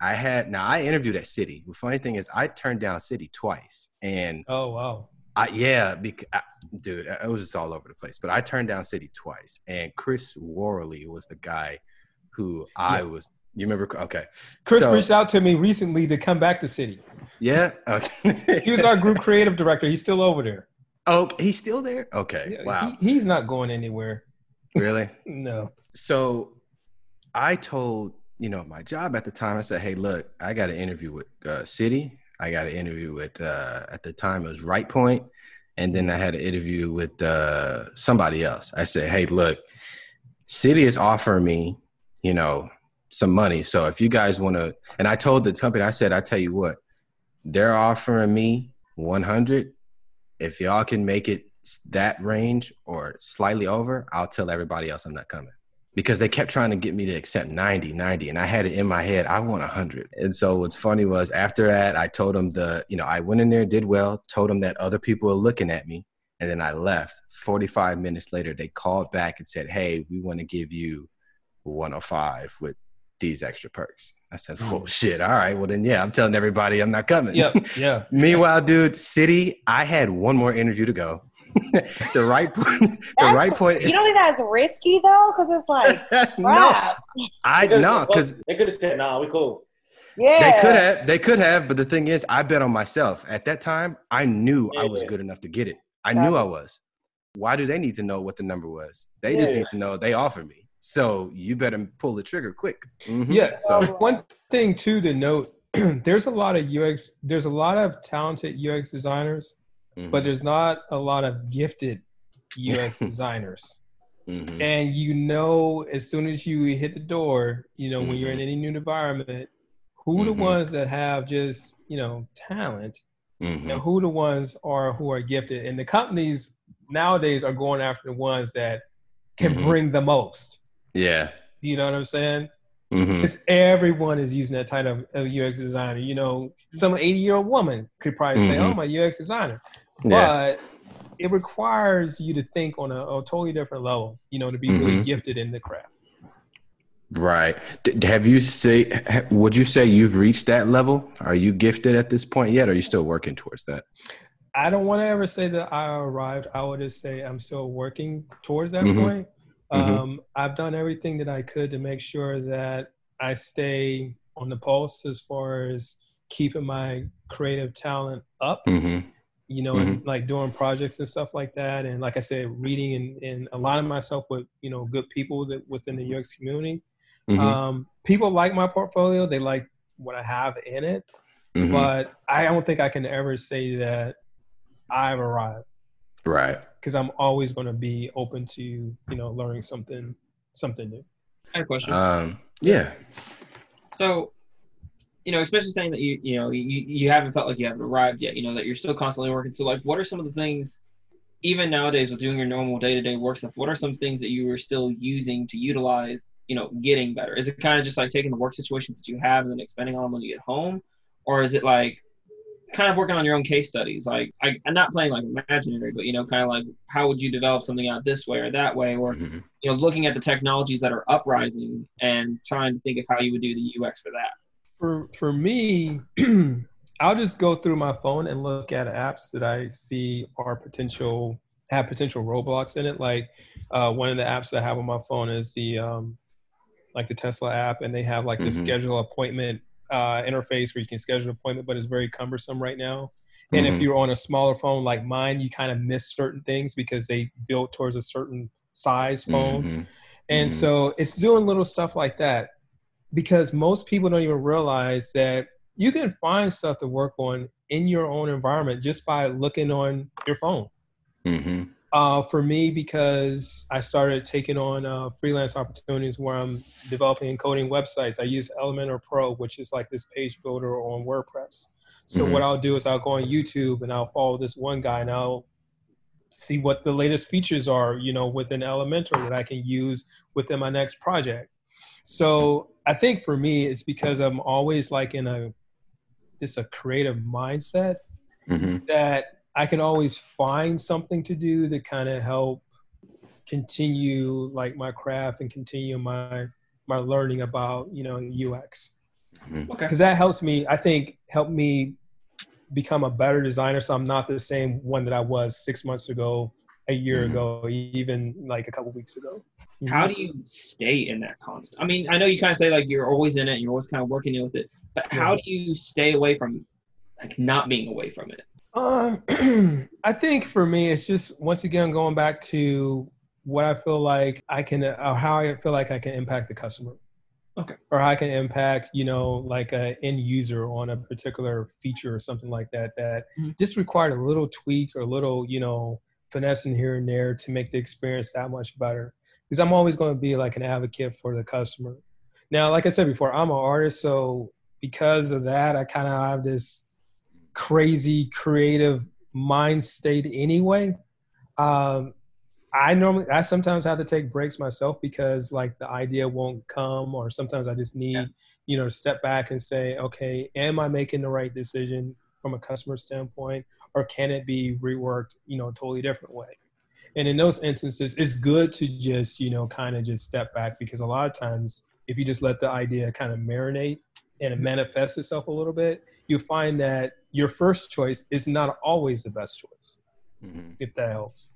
I had now I interviewed at Citi. The funny thing is, I turned down Citi twice, and oh wow, I, yeah, because I, dude, it was just all over the place. But I turned down Citi twice, and Chris Worley was the guy who I was you remember? Okay. Chris so, reached out to me recently to come back to Citi. Yeah. Okay. he was our group creative director. He's still over there. Oh, he's still there. Okay. Yeah, wow. He, he's not going anywhere. Really? no. So, I told you know my job at the time. I said, "Hey, look, I got an interview with uh, Citi. I got an interview with uh, at the time it was Rightpoint, and then I had an interview with uh, somebody else. I said, "Hey, look, Citi is offering me, you know, some money. So if you guys want to, and I told the company, I said, I tell you what, they're offering me 100. If y'all can make it that range or slightly over, I'll tell everybody else I'm not coming. Because they kept trying to get me to accept 90, 90. And I had it in my head, I want 100. And so what's funny was after that, I told them the, you know, I went in there, did well, told them that other people were looking at me. And then I left. 45 minutes later, they called back and said, Hey, we want to give you 105 with these extra perks. I said, "Oh shit! All right, well then, yeah, I'm telling everybody I'm not coming." Yep, yeah. Meanwhile, dude, Citi, I had one more interview to go. the Rightpoint. the That's, Rightpoint. You don't think that's risky though, because it's like no, I no, because they could have said, "Nah, we cool." Yeah, they could have. They could have, but the thing is, I bet on myself. At that time, I knew yeah, I was yeah. good enough to get it. I knew I was. Why do they need to know what the number was? They yeah. just need to know they offered me. So you better pull the trigger quick. Mm-hmm. Yeah. So one thing too to note, there's a lot of UX. There's a lot of talented UX designers, mm-hmm. but there's not a lot of gifted UX designers. Mm-hmm. And you know, as soon as you hit the door, you know, when you're in mm-hmm. any new environment, who the mm-hmm. ones that have just you know talent, mm-hmm. and who the ones are who are gifted. And the companies nowadays are going after the ones that can bring the most. Yeah. You know what I'm saying? Because mm-hmm. everyone is using that type of, UX designer. You know, some 80 year old woman could probably mm-hmm. say, "Oh, my UX designer," yeah. but it requires you to think on a, a, totally different level. You know, to be mm-hmm. really gifted in the craft. Right. Have you say? Would you say you've reached that level? Are you gifted at this point yet? Or are you still working towards that? I don't want to ever say that I arrived. I would just say I'm still working towards that mm-hmm. point. Mm-hmm. Um, I've done everything that I could to make sure that I stay on the pulse as far as keeping my creative talent up. Mm-hmm. You know, mm-hmm. and like doing projects and stuff like that, and like I said, reading and, and aligning myself with you know good people that within the UX community. Mm-hmm. Um, people like my portfolio; they like what I have in it, mm-hmm. but I don't think I can ever say that I've arrived. Right. Because I'm always going to be open to you know learning something something new. I have a question. Um. Yeah. So, you know, especially saying that you you know you you haven't felt like you haven't arrived yet. You know that you're still constantly working. So like, what are some of the things? Even nowadays, with doing your normal day-to-day work stuff, what are some things that you are still using to utilize you know, getting better? Is it kind of just like taking the work situations that you have and then expanding on them when you get home, or is it like kind of working on your own case studies? Like, I, am not playing like imaginary, but you know, kind of like how would you develop something out this way or that way, or Mhm. you know, looking at the technologies that are uprising and trying to think of how you would do the UX for that. For for me, I'll just go through my phone and look at apps that I see are potential have potential roadblocks in it. Like uh, one of the apps that I have on my phone is the um, like the Tesla app, and they have like the Mhm. schedule appointment uh, interface where you can schedule an appointment, but it's very cumbersome right now. And if Mhm. you're on a smaller phone like mine, you kind of miss certain things because they built towards a certain size phone. Mhm. And Mhm. so it's doing little stuff like that because most people don't even realize that you can find stuff to work on in your own environment just by looking on your phone. Uh, for me, because I started taking on uh, freelance opportunities where I'm developing and coding websites, I use Elementor Pro, which is like this page builder on WordPress. So Mhm. what I'll do is I'll go on YouTube and I'll follow this one guy and I'll see what the latest features are, you know, within Elementor that I can use within my next project. So I think for me, it's because I'm always like in a just a creative mindset Mhm. that I can always find something to do to kind of help continue like my craft and continue my my learning about you know UX Mhm. Okay. because that helps me I think help me become a better designer so I'm not the same one that I was six months ago a year Mhm. ago even like a couple weeks ago How do you stay in that constant? I mean, I know you kind of say like you're always in it and you're always kind of working with it, but how do you stay away from like not being away from it? Uh, I think for me, it's just once again going back to what I feel like I can, or how I feel like I can impact the customer. Okay. Or how I can impact, you know, like an end user on a particular feature or something like that. That Mhm. just required a little tweak or a little, you know, finessing here and there to make the experience that much better. Because I'm always going to be like an advocate for the customer. Now, like I said before, I'm an artist, so because of that, I kind of have this crazy creative mind state anyway. Um, I normally, I sometimes have to take breaks myself because like the idea won't come, or sometimes I just need, Yeah. you know, to step back and say, okay, am I making the right decision from a customer standpoint, or can it be reworked, you know, a totally different way? And in those instances, it's good to just, you know, kind of just step back because a lot of times, if you just let the idea kind of marinate and it manifests itself a little bit, you find that your first choice is not always the best choice, Mhm. if that helps.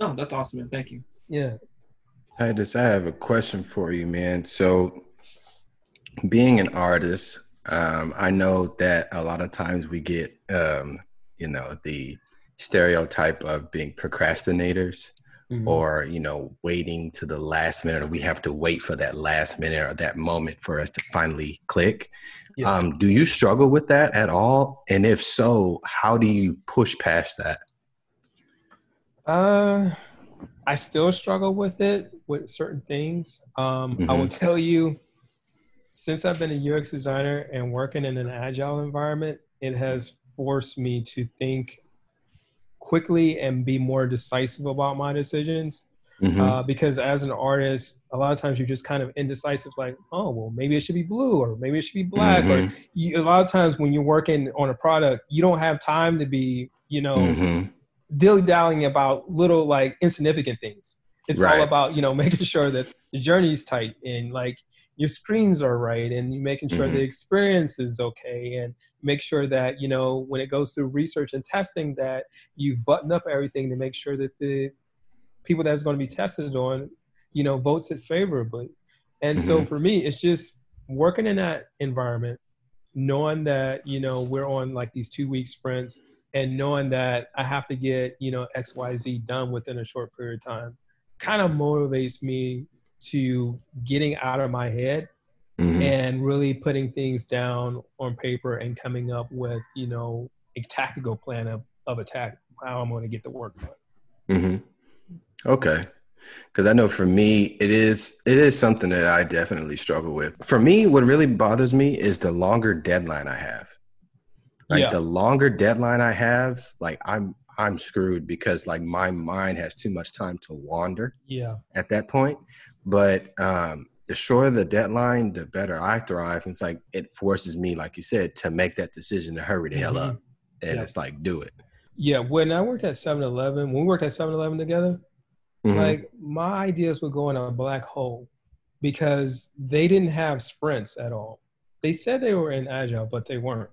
No, that's awesome, man. Thank you. Yeah. Titus, I have a question for you, man. So, being an artist, um, I know that a lot of times we get, um, you know, the stereotype of being procrastinators Mm-hmm. or, you know, waiting to the last minute, or we have to wait for that last minute or that moment for us to finally click. Yeah. Um, do you struggle with that at all? And if so, how do you push past that? Uh, I still struggle with it with certain things. Um, I will tell you, since I've been a UX designer and working in an agile environment, it has forced me to think quickly and be more decisive about my decisions. Mhm. Uh, because as an artist, a lot of times you're just kind of indecisive, like, oh, well, maybe it should be blue or maybe it should be black. Or Mhm. you, a lot of times when you're working on a product, you don't have time to be, you know, Mhm. dilly dallying about little like insignificant things. It's all about you know making sure that the journey's tight and like your screens are right and you making sure Mhm. the experience is okay and make sure that you know when it goes through research and testing that you've buttoned up everything to make sure that the people that's going to be tested on you know votes it favorably and so Mhm. for me it's just working in that environment knowing that you know we're on like these two week sprints and knowing that I have to get, you know, XYZ done within a short period of time kind of motivates me to getting out of my head Mhm. and really putting things down on paper and coming up with, you know, a tactical plan of, of attack, how I'm going to get the work done. mm-hmm. Okay. because I know for me it is it is something that I definitely struggle with. For me, what really bothers me is the longer deadline I have. Like Yeah. the longer deadline I have, like I'm I'm screwed because like my mind has too much time to wander Yeah. at that point. But um, the shorter the deadline, the better I thrive. It's like it forces me, like you said, to make that decision to hurry the hell Mhm. up, and Yeah. it's like do it. Yeah. When I worked at 7 Eleven, when we worked at 7 Eleven together, Mhm. like my ideas would go in a black hole because they didn't have sprints at all. They said they were in agile, but they weren't.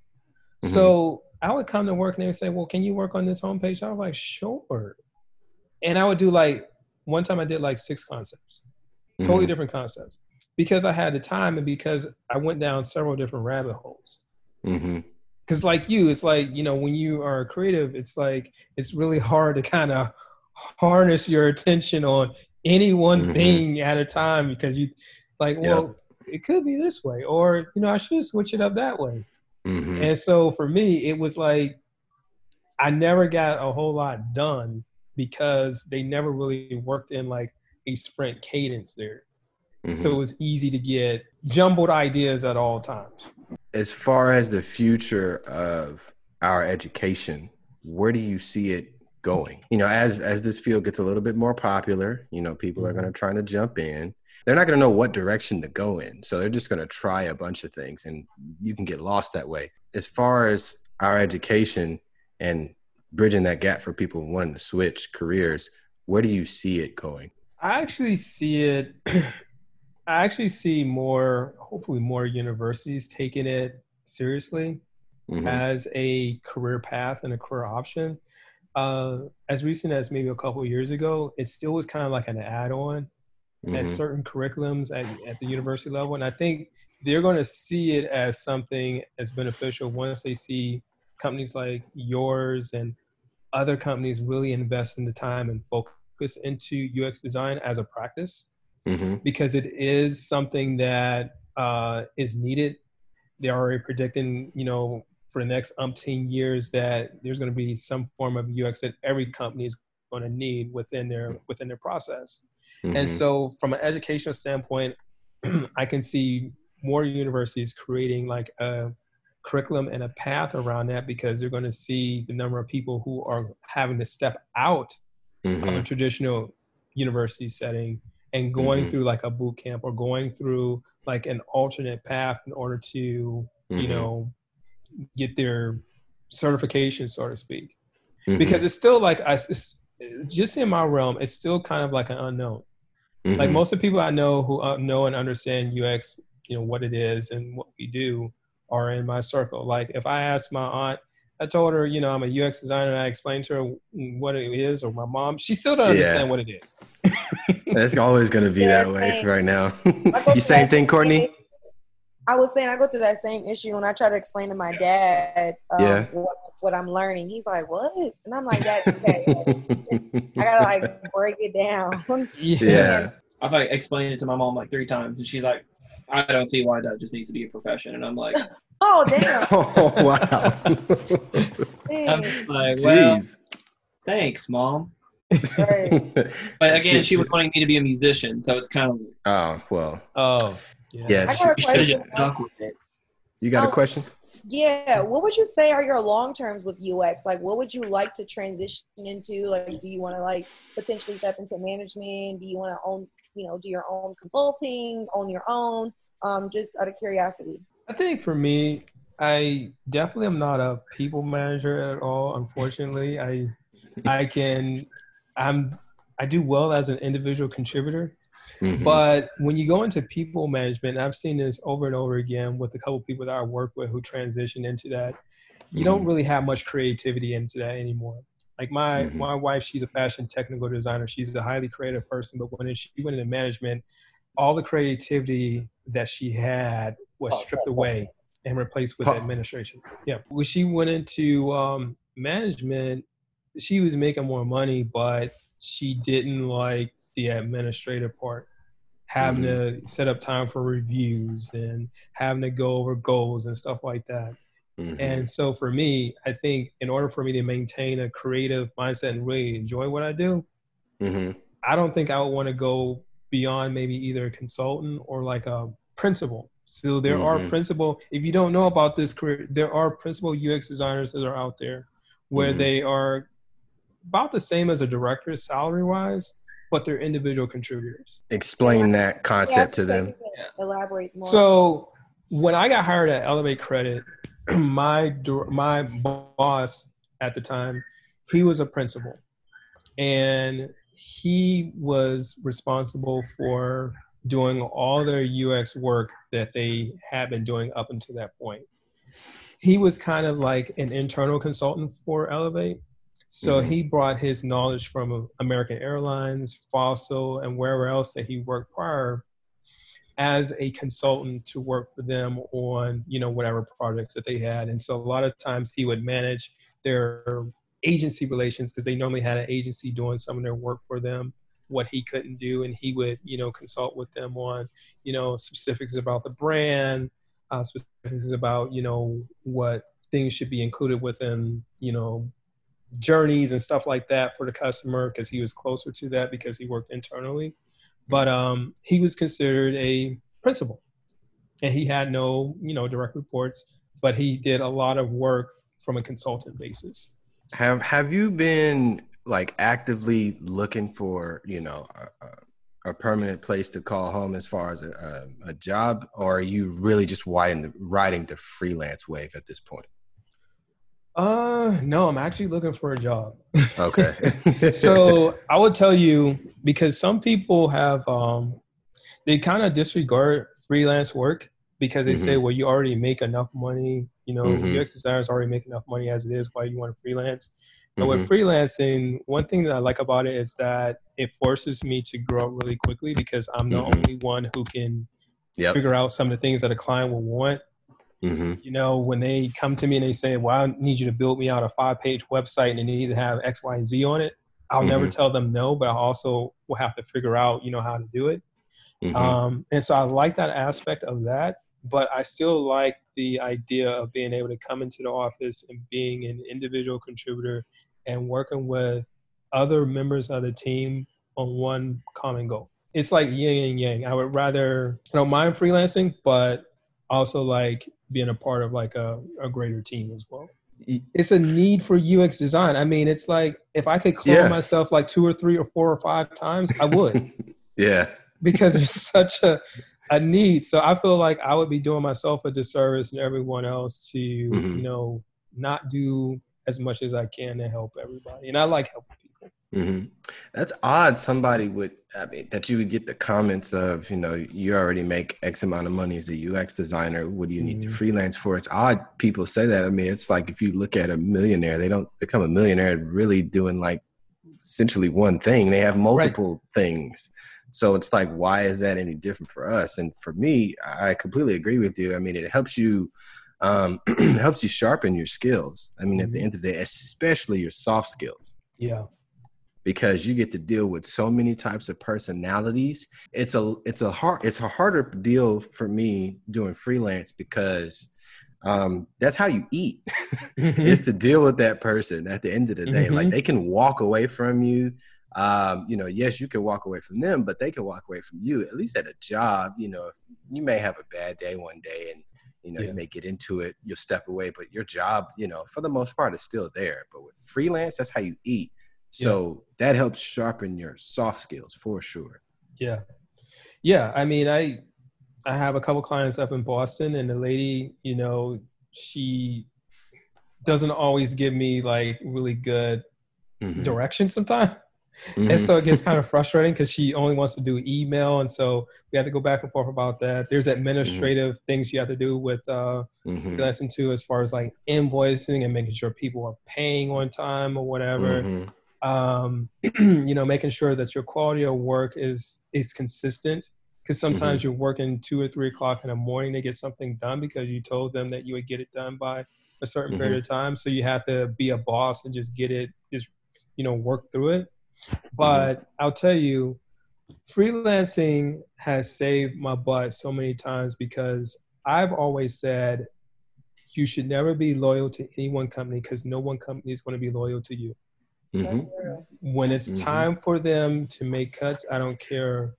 Mhm. So I would come to work and they would say, "Well, can you work on this homepage?" I was like, "Sure." And I would do like one time I did like six concepts, totally Mhm. different concepts, because I had the time and because I went down several different rabbit holes. Because like you, it's like you know when you are creative, it's like it's really hard to kind of harness your attention on any one Mhm. thing at a time because you like well it could be this way or you know i should switch it up that way Mhm. and so for me it was like i never got a whole lot done because they never really worked in like a sprint cadence there so Mhm. it was easy to get jumbled ideas at all times as far as the future of our education, where do you see it going? You know, as as this field gets a little bit more popular, you know, people are Mhm. going to try to jump in. They're not going to know what direction to go in, so they're just going to try a bunch of things, and you can get lost that way. As far as our education and bridging that gap for people wanting to switch careers, where do you see it going? I actually see it. I actually see more, hopefully, more universities taking it seriously Mhm. as a career path and a career option. Uh, as recent as maybe a couple of years ago, it still was kind of like an add-on at Mhm. certain curriculums at, at the university level, and I think they're going to see it as something as beneficial once they see companies like yours and other companies really invest in the time and focus into UX design as a practice Mhm. because it is something that uh, is needed. They're already predicting, you know, for the next umpteen years that there's going to be some form of UX that every company is going to need within their within their process. And Mhm. so, from an educational standpoint, I can see more universities creating like a curriculum and a path around that because they're going to see the number of people who are having to step out of a traditional university setting and going Mhm. through like a boot camp or going through like an alternate path in order to you Mhm. know get their certification so to speak Mhm. because it's still like I, it's, just in my realm it's still kind of like an unknown like Mhm. most of the people i know who uh, know and understand ux you know what it is and what we do are in my circle like if i ask my aunt i told her you know i'm a ux designer and i explained to her what it is or my mom she still don't Yeah. understand what it is It's always going to be Yeah, that way same. right now. I you same thing, Courtney? I was saying I go through that same issue when I try to explain to my dad um, Yeah. what, what I'm learning. He's like, "What?" And I'm like, "That's okay." I gotta like break it down. yeah. I've like explained it to my mom like three times, and she's like, "I don't see why that just needs to be a profession." And I'm like, oh damn! Oh wow. I'm just like, well, Jeez. thanks, mom. Right. But again, Shit, she was wanting me to be a musician, so it's kind of Oh well. oh yeah, Yeah. I she- a you should have question. stuck with it. You got a Oh. question? Yeah, what would you say are your long terms with UX? Like, what would you like to transition into? Like, do you want to like potentially step into management? Do you want to own, you know, do your own consulting, own your own? Um, just out of curiosity. I think for me, I definitely am not a people manager at all. Unfortunately, I I can I'm I do well as an individual contributor, Mhm. but when you go into people management, I've seen this over and over again with a couple people that I work with who transition into that. You don't really have much creativity into that anymore. Like my Mhm. my wife, she's a fashion technical designer. She's a highly creative person, but when she went into management, all the creativity that she had was stripped away and replaced with administration. Yeah. When she went into um, management, she was making more money, but she didn't like the administrative part. Having to set up time for reviews and having to go over goals and stuff like that. Mhm. And so for me, I think in order for me to maintain a creative mindset and really enjoy what I do, Mhm. I don't think I would want to go beyond maybe either a consultant or like a principal. So there are Mhm. principal. If you don't know about this career, there are principal UX designers that are out there where Mhm. they are about the same as a director salary wise, but they're individual contributors. Explain that concept to them. Elaborate more. So when I got hired at Elevate Credit, my my boss at the time, he was a principal, and he was responsible for doing all their UX work that they had been doing up until that point. He was kind of like an internal consultant for Elevate. So Mhm. he brought his knowledge from American Airlines, Fossil, and wherever else that he worked prior as a consultant to work for them on you know whatever projects that they had and so a lot of times he would manage their agency relations because they normally had an agency doing some of their work for them what he couldn't do and he would you know consult with them on you know specifics about the brand uh, specifics about you know what things should be included within you know journeys and stuff like that for the customer because he was closer to that because he worked internally. But um, he was considered a principal and he had no you know direct reports but he did a lot of work from a consultant basis Have Have you been like actively looking for you know a, a, permanent place to call home as far as a, a, a job, or are you really just riding the, riding the freelance wave at this point? uh no i'm actually looking for a job Okay. so i would tell you because some people have um they kind of disregard freelance work because they say well you already make enough money you know Mhm. ux designers already make enough money as it is why you want to freelance But Mhm. with freelancing, one thing that I like about it is that it forces me to grow up really quickly because I'm the Mhm. only one who can Yep. figure out some of the things that a client will want. hmm You know, when they come to me and they say, "Well, I need you to build me out a five-page website and it need to have X, Y, and Z on it," I'll never Mhm. tell them no, but I also will have to figure out, you know, how to do it. hmm Um, and so I like that aspect of that, but I still like the idea of being able to come into the office and being an individual contributor and working with other members of the team on one common goal. It's like yin and yang. I would rather, I don't mind freelancing, but also like being a part of like a, a greater team as well. It's a need for UX design. I mean, it's like if I could clone Yeah. myself like two or three or four or five times, I would yeah. because there's such a, a need. So I feel like I would be doing myself a disservice and everyone else to, Mhm. you know, not do as much as I can to help everybody. And I like helping people. hmm That's odd. Somebody would, I mean, that you would get the comments of, you know, you already make X amount of money as a UX designer. What do you need to Mhm. freelance for? It's odd people say that. I mean, it's like if you look at a millionaire, they don't become a millionaire really doing like essentially one thing. They have multiple things. So it's like, why is that any different for us? And for me, I completely agree with you. I mean, it helps you, um, helps you sharpen your skills. I mean, at the Mhm. end of the day, especially your soft skills Yeah. because you get to deal with so many types of personalities. It's a it's a hard it's a harder deal for me doing freelance because um, that's how you eat. is to deal with that person at the end of the day. Like Mhm. they can walk away from you. Um, you know, yes, you can walk away from them, but they can walk away from you. At least at a job, you know, you may have a bad day one day, and you know Yeah. you may get into it. You'll step away, but your job, you know, for the most part, is still there. But with freelance, that's how you eat. So that helps sharpen your soft skills for sure. Yeah. Yeah. I mean, I I have a couple clients up in Boston and the lady, you know, she doesn't always give me like really good Mhm. direction sometimes. Mhm. And so it gets kind of frustrating because she only wants to do email. And so we have to go back and forth about that. There's administrative things you have to do with uh Mhm. lesson two as far as like invoicing and making sure people are paying on time or whatever Mhm. um, you know, making sure that your quality of work is is consistent. Because sometimes you're working two or three o'clock in the morning to get something done because you told them that you would get it done by a certain period of time. So you have to be a boss and just get it, just you know, work through it. But I'll tell you, freelancing has saved my butt so many times because I've always said you should never be loyal to any one company because no one company is going to be loyal to you That's Mhm. when it's Mhm. time for them to make cuts i don't care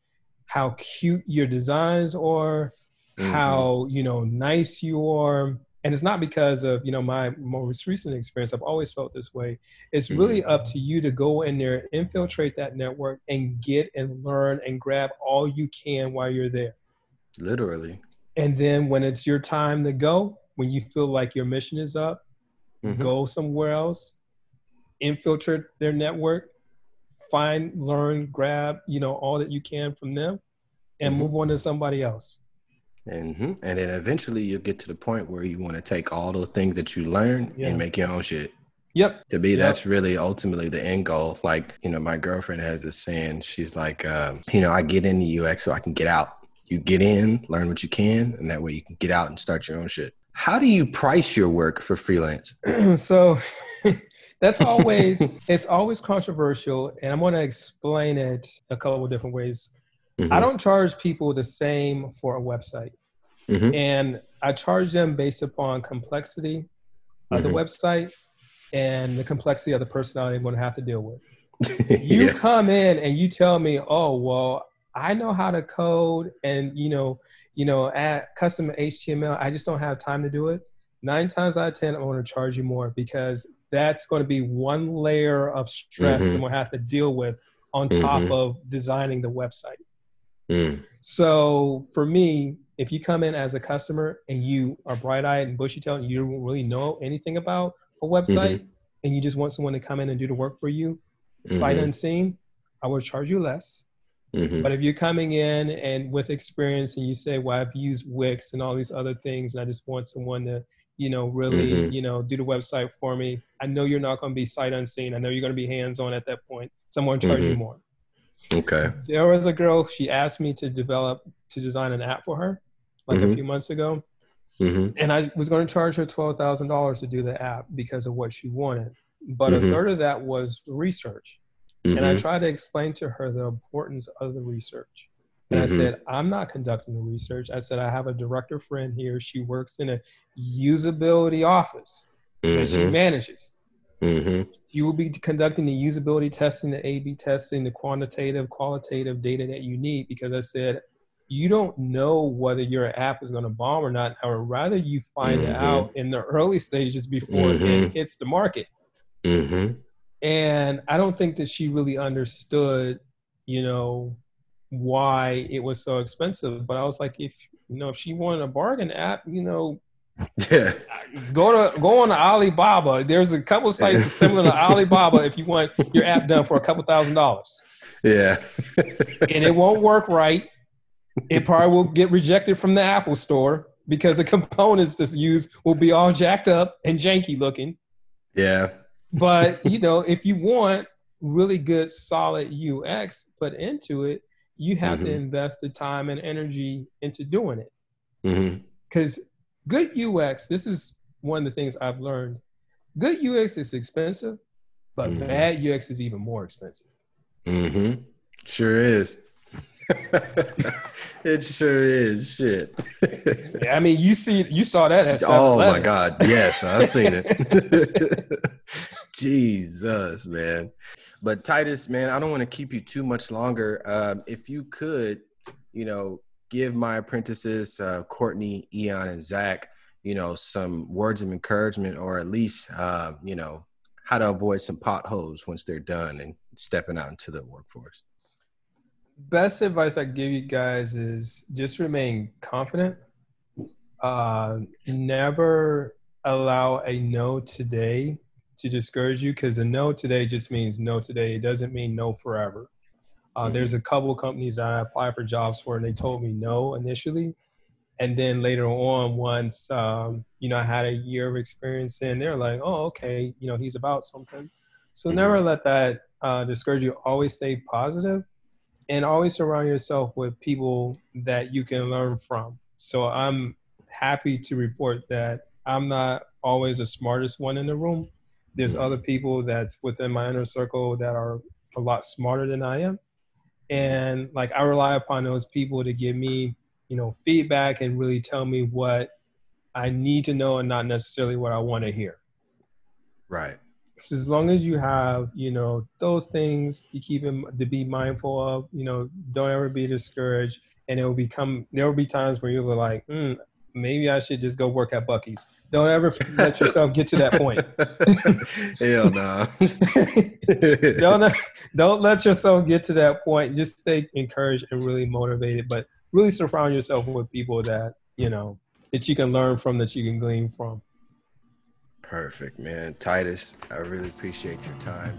how cute your designs are Mhm. how you know nice you are and it's not because of you know my most recent experience i've always felt this way it's really up to you to go in there infiltrate that network and get and learn and grab all you can while you're there Literally. and then when it's your time to go when you feel like your mission is up Mhm. go somewhere else, infiltrate their network, find, learn, grab, you know, all that you can from them, and Mhm. move on to somebody else. Hmm And then eventually you'll get to the point where you want to take all those things that you learn Yeah. and make your own shit. Yep. To me, Yep. that's really ultimately the end goal. Like, you know, my girlfriend has this saying, she's like, um, you know, I get into UX so I can get out. You get in, learn what you can, and that way you can get out and start your own shit. How do you price your work for freelance? so that's always it's always controversial, and I'm going to explain it a couple of different ways. Mhm. I don't charge people the same for a website, Mhm. and I charge them based upon complexity of the Mhm. website and the complexity of the personality I'm going to have to deal with. you yeah. come in and you tell me, oh well, I know how to code and you know, you know, add custom HTML. I just don't have time to do it. Nine times out of ten, I'm going to charge you more because that's going to be one layer of stress Mhm. I'm going to have to deal with on top Mhm. of designing the website. Mm. So for me, if you come in as a customer and you are bright eyed and bushy tailed and you don't really know anything about a website and you just want someone to come in and do the work for you, sight Mhm. unseen, I will charge you less. Mhm. But if you're coming in and with experience and you say, well, I've used Wix and all these other things, and I just want someone to, you know, really, Mhm. you know, do the website for me, I know you're not going to be sight unseen. I know you're going to be hands on at that point. So I'm going to charge you Mhm. more. Okay. There was a girl, she asked me to develop, to design an app for her like a Mhm. few months ago. hmm And I was going to charge her $12,000 to do the app because of what she wanted. But Mhm. a third of that was research. And I tried to explain to her the importance of the research. And I Mhm. said, I'm not conducting the research. I said, I have a director friend here. She works in a usability office that she manages. hmm You will be conducting the usability testing, the A B testing, the quantitative, qualitative data that you need because I said, you don't know whether your app is going to bomb or not. I would rather you find Mhm. out in the early stages before Mhm. it hits the market. hmm and i don't think that she really understood you know why it was so expensive but i was like if you know if she wanted a bargain app you know Yeah. go to go on to alibaba there's a couple sites similar to alibaba if you want your app done for a couple thousand dollars Yeah. and it won't work right it probably will get rejected from the apple store because the components that's used will be all jacked up and janky looking yeah. but you know if you want really good solid ux put into it you have to Mhm. invest the time and energy into doing it because good ux this is one of the things i've learned good ux is expensive but Mhm. bad ux is even more expensive hmm Sure is. it sure is. Shit. Yeah, i mean you see you saw that at oh my God. Yes, I've seen it. Jesus, man. But Titus, man, I don't want to keep you too much longer. Um, if you could, you know, give my apprentices, uh, Courtney, Eon, and Zach, you know, some words of encouragement or at least, uh, you know, how to avoid some potholes once they're done and stepping out into the workforce. Best advice I give you guys is just remain confident. Uh, never allow a no today to discourage you because a no today just means no today. It doesn't mean no forever. Uh, Mhm. There's a couple companies that I applied for jobs for and they told me no initially. And then later on, once, um, you know, I had a year of experience in, they're like, oh, okay, you know, he's about something. So Mhm. never let that uh, discourage you. Always stay positive and always surround yourself with people that you can learn from. So I'm happy to report that I'm not always the smartest one in the room. There's Mhm. other people that's within my inner circle that are a lot smarter than I am. And like I rely upon those people to give me, you know, feedback and really tell me what I need to know and not necessarily what I want to hear. Right. So as long as you have, you know, those things you keep in, to be mindful of, you know, don't ever be discouraged. And it will become, there will be times where you'll be like, mm, maybe I should just go work at Buc-ee's. Don't ever let yourself get to that point. Hell no. don't, don't let yourself get to that point. Just stay encouraged and really motivated, but really surround yourself with people that, you know, that you can learn from, that you can glean from. Perfect, man. Titus, I really appreciate your time.